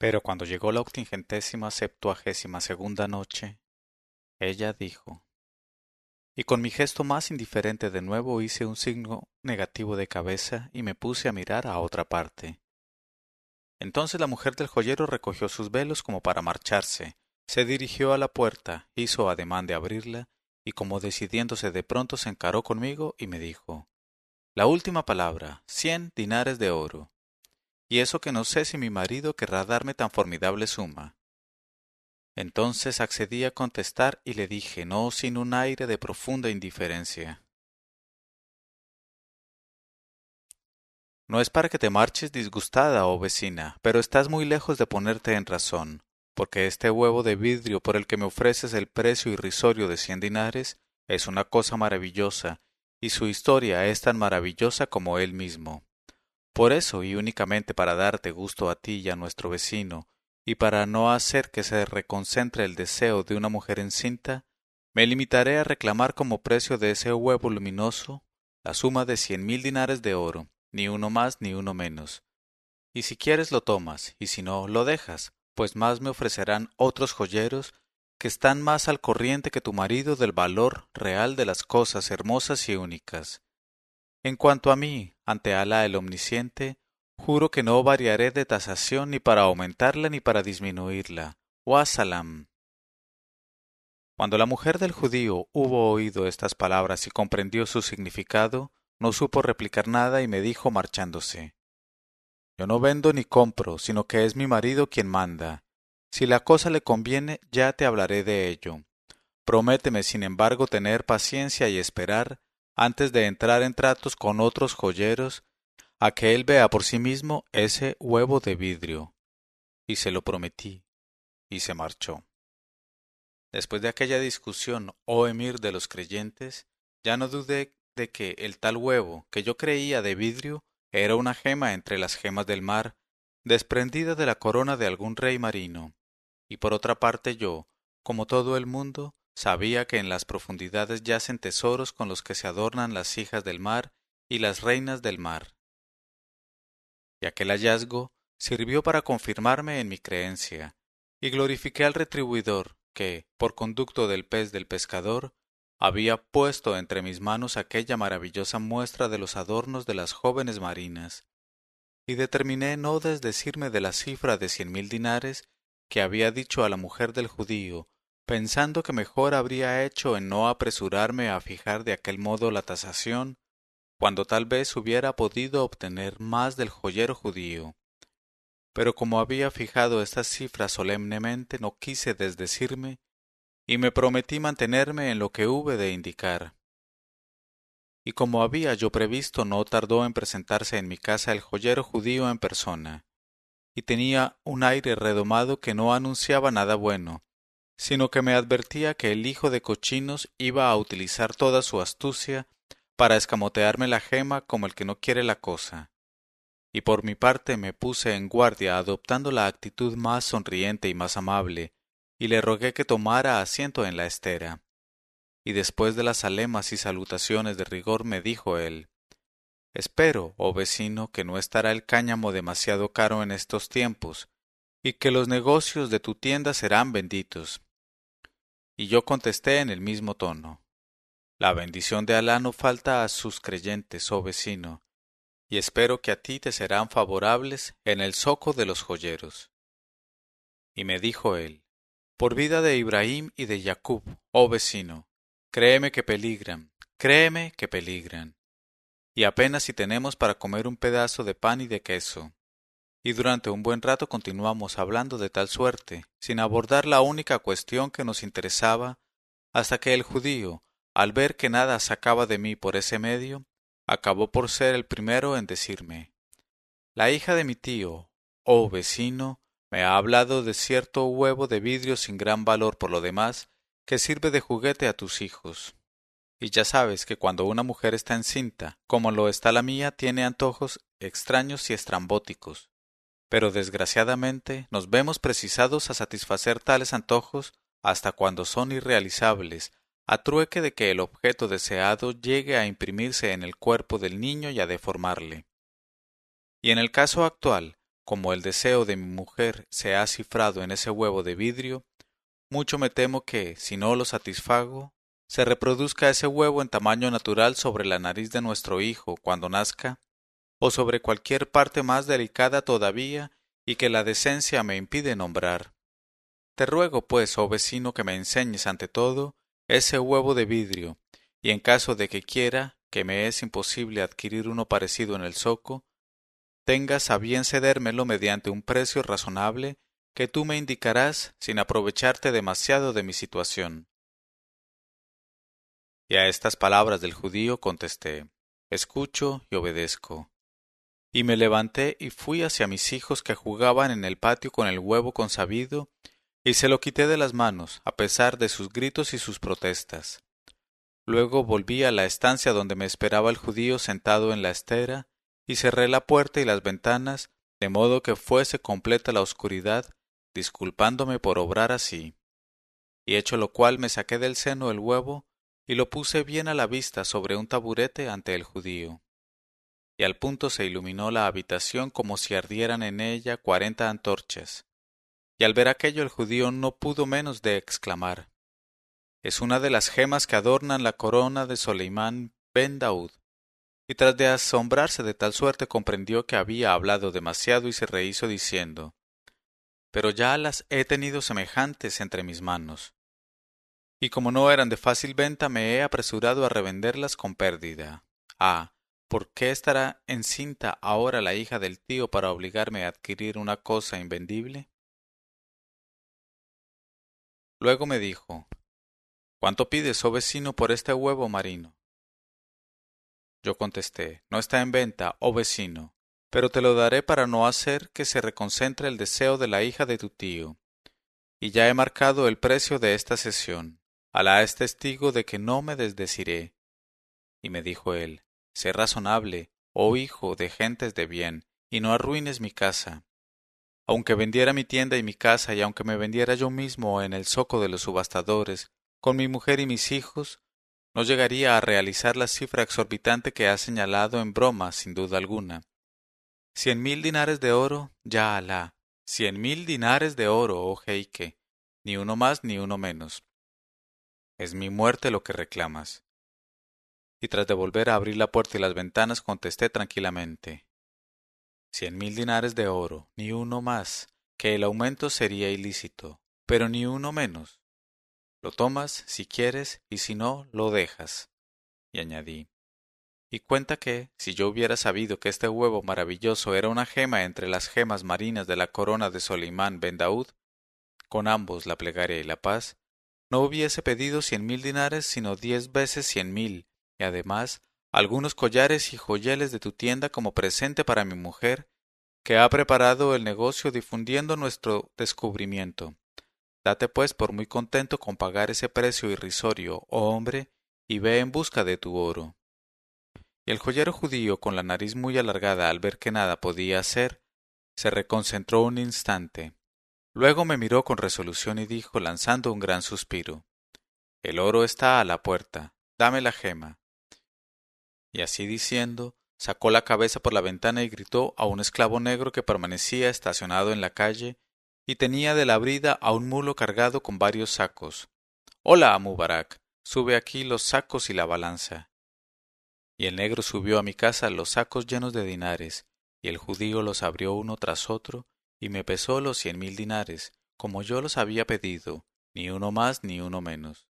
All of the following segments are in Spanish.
Pero cuando llegó la octingentésima septuagésima segunda noche, ella dijo y con mi gesto más indiferente de nuevo hice un signo negativo de cabeza y me puse a mirar a otra parte. Entonces la mujer del joyero recogió sus velos como para marcharse, se dirigió a la puerta, hizo ademán de abrirla, y como decidiéndose de pronto se encaró conmigo y me dijo La última palabra, cien dinares de oro. Y eso que no sé si mi marido querrá darme tan formidable suma. Entonces accedí a contestar y le dije, no sin un aire de profunda indiferencia. No es para que te marches disgustada, oh vecina, pero estás muy lejos de ponerte en razón, porque este huevo de vidrio por el que me ofreces el precio irrisorio de cien dinares es una cosa maravillosa, y su historia es tan maravillosa como él mismo. Por eso, y únicamente para darte gusto a ti y a nuestro vecino, y para no hacer que se reconcentre el deseo de una mujer encinta, me limitaré a reclamar como precio de ese huevo luminoso la suma de cien mil dinares de oro, ni uno más ni uno menos. Y si quieres lo tomas, y si no, lo dejas, pues más me ofrecerán otros joyeros que están más al corriente que tu marido del valor real de las cosas hermosas y únicas. En cuanto a mí, ante Alá el Omnisciente, Juro que no variaré de tasación ni para aumentarla ni para disminuirla. Wasalam. Cuando la mujer del judío hubo oído estas palabras y comprendió su significado, no supo replicar nada y me dijo marchándose Yo no vendo ni compro, sino que es mi marido quien manda. Si la cosa le conviene, ya te hablaré de ello. Prométeme, sin embargo, tener paciencia y esperar, antes de entrar en tratos con otros joyeros, a que él vea por sí mismo ese huevo de vidrio. Y se lo prometí, y se marchó. Después de aquella discusión, oh emir de los creyentes, ya no dudé de que el tal huevo, que yo creía de vidrio, era una gema entre las gemas del mar, desprendida de la corona de algún rey marino. Y por otra parte yo, como todo el mundo, sabía que en las profundidades yacen tesoros con los que se adornan las hijas del mar y las reinas del mar. Y aquel hallazgo sirvió para confirmarme en mi creencia, y glorifiqué al retribuidor que, por conducto del pez del pescador, había puesto entre mis manos aquella maravillosa muestra de los adornos de las jóvenes marinas, y determiné no desdecirme de la cifra de cien mil dinares que había dicho a la mujer del judío, pensando que mejor habría hecho en no apresurarme a fijar de aquel modo la tasación cuando tal vez hubiera podido obtener más del joyero judío. Pero como había fijado estas cifras solemnemente, no quise desdecirme, y me prometí mantenerme en lo que hube de indicar. Y como había yo previsto, no tardó en presentarse en mi casa el joyero judío en persona, y tenía un aire redomado que no anunciaba nada bueno, sino que me advertía que el hijo de cochinos iba a utilizar toda su astucia para escamotearme la gema como el que no quiere la cosa. Y por mi parte me puse en guardia adoptando la actitud más sonriente y más amable, y le rogué que tomara asiento en la estera. Y después de las alemas y salutaciones de rigor me dijo él Espero, oh vecino, que no estará el cáñamo demasiado caro en estos tiempos, y que los negocios de tu tienda serán benditos. Y yo contesté en el mismo tono la bendición de Alá no falta a sus creyentes, oh vecino, y espero que a ti te serán favorables en el soco de los joyeros. Y me dijo él, por vida de Ibrahim y de Jacob, oh vecino, créeme que peligran, créeme que peligran. Y apenas si tenemos para comer un pedazo de pan y de queso. Y durante un buen rato continuamos hablando de tal suerte, sin abordar la única cuestión que nos interesaba, hasta que el judío, al ver que nada sacaba de mí por ese medio, acabó por ser el primero en decirme La hija de mi tío, oh vecino, me ha hablado de cierto huevo de vidrio sin gran valor por lo demás, que sirve de juguete a tus hijos. Y ya sabes que cuando una mujer está encinta, como lo está la mía, tiene antojos extraños y estrambóticos. Pero desgraciadamente nos vemos precisados a satisfacer tales antojos hasta cuando son irrealizables, a trueque de que el objeto deseado llegue a imprimirse en el cuerpo del niño y a deformarle. Y en el caso actual, como el deseo de mi mujer se ha cifrado en ese huevo de vidrio, mucho me temo que, si no lo satisfago, se reproduzca ese huevo en tamaño natural sobre la nariz de nuestro hijo cuando nazca, o sobre cualquier parte más delicada todavía y que la decencia me impide nombrar. Te ruego, pues, oh vecino, que me enseñes ante todo ese huevo de vidrio, y en caso de que quiera, que me es imposible adquirir uno parecido en el zoco, tengas a bien cedérmelo mediante un precio razonable que tú me indicarás sin aprovecharte demasiado de mi situación. Y a estas palabras del judío contesté, escucho y obedezco. Y me levanté y fui hacia mis hijos que jugaban en el patio con el huevo consabido, y se lo quité de las manos, a pesar de sus gritos y sus protestas. Luego volví a la estancia donde me esperaba el judío sentado en la estera, y cerré la puerta y las ventanas, de modo que fuese completa la oscuridad, disculpándome por obrar así. Y hecho lo cual me saqué del seno el huevo, y lo puse bien a la vista sobre un taburete ante el judío. Y al punto se iluminó la habitación como si ardieran en ella cuarenta antorchas. Y al ver aquello el judío no pudo menos de exclamar Es una de las gemas que adornan la corona de Soleimán ben Daud y tras de asombrarse de tal suerte comprendió que había hablado demasiado y se rehizo diciendo Pero ya las he tenido semejantes entre mis manos, y como no eran de fácil venta me he apresurado a revenderlas con pérdida. Ah, ¿por qué estará encinta ahora la hija del tío para obligarme a adquirir una cosa invendible? Luego me dijo ¿Cuánto pides, oh vecino, por este huevo marino? Yo contesté, no está en venta, oh vecino, pero te lo daré para no hacer que se reconcentre el deseo de la hija de tu tío. Y ya he marcado el precio de esta sesión. Alá es testigo de que no me desdeciré. Y me dijo él, sé razonable, oh hijo de gentes de bien, y no arruines mi casa. Aunque vendiera mi tienda y mi casa, y aunque me vendiera yo mismo en el zoco de los subastadores, con mi mujer y mis hijos, no llegaría a realizar la cifra exorbitante que ha señalado en broma, sin duda alguna. Cien mil dinares de oro, ya Alá. Cien mil dinares de oro, oh jeique. Ni uno más ni uno menos. Es mi muerte lo que reclamas. Y tras de volver a abrir la puerta y las ventanas contesté tranquilamente. Cien mil dinares de oro, ni uno más, que el aumento sería ilícito, pero ni uno menos. Lo tomas si quieres y si no, lo dejas. Y añadí, y cuenta que, si yo hubiera sabido que este huevo maravilloso era una gema entre las gemas marinas de la corona de Solimán ben Daud, con ambos la plegaria y la paz, no hubiese pedido cien mil dinares sino diez veces cien mil, y además algunos collares y joyeles de tu tienda como presente para mi mujer, que ha preparado el negocio difundiendo nuestro descubrimiento. Date pues por muy contento con pagar ese precio irrisorio, oh hombre, y ve en busca de tu oro. Y el joyero judío, con la nariz muy alargada al ver que nada podía hacer, se reconcentró un instante. Luego me miró con resolución y dijo, lanzando un gran suspiro El oro está a la puerta, dame la gema. Y así diciendo, sacó la cabeza por la ventana y gritó a un esclavo negro que permanecía estacionado en la calle y tenía de la brida a un mulo cargado con varios sacos. Hola, Mubarak, sube aquí los sacos y la balanza. Y el negro subió a mi casa los sacos llenos de dinares, y el judío los abrió uno tras otro, y me pesó los cien mil dinares, como yo los había pedido, ni uno más ni uno menos.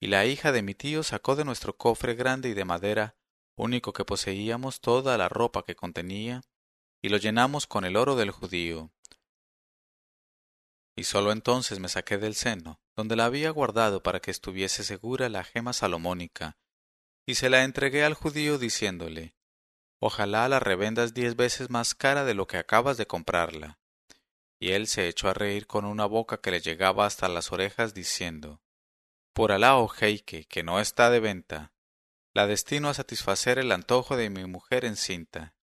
Y la hija de mi tío sacó de nuestro cofre grande y de madera, único que poseíamos, toda la ropa que contenía, y lo llenamos con el oro del judío, y sólo entonces me saqué del seno, donde la había guardado para que estuviese segura la gema salomónica, y se la entregué al judío diciéndole Ojalá la revendas diez veces más cara de lo que acabas de comprarla. Y él se echó a reír con una boca que le llegaba hasta las orejas, diciendo Por Alá, oh jeique, que no está de venta, la destino a satisfacer el antojo de mi mujer encinta.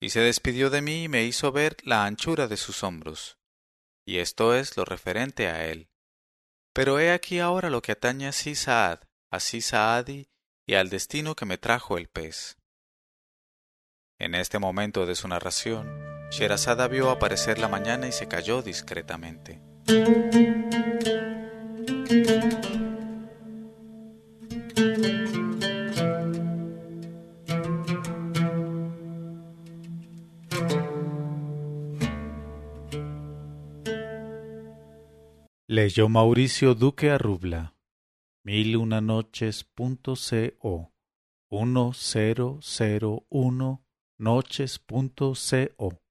Y se despidió de mí y me hizo ver la anchura de sus hombros y esto es lo referente a él. Pero he aquí ahora lo que atañe a Sisaad, a Sisaadi y al destino que me trajo el pez. En este momento de su narración, Sherazada vio aparecer la mañana y se calló discretamente. Leyó Mauricio Duque Arrubla. Mil una noches.co 1001 noches.co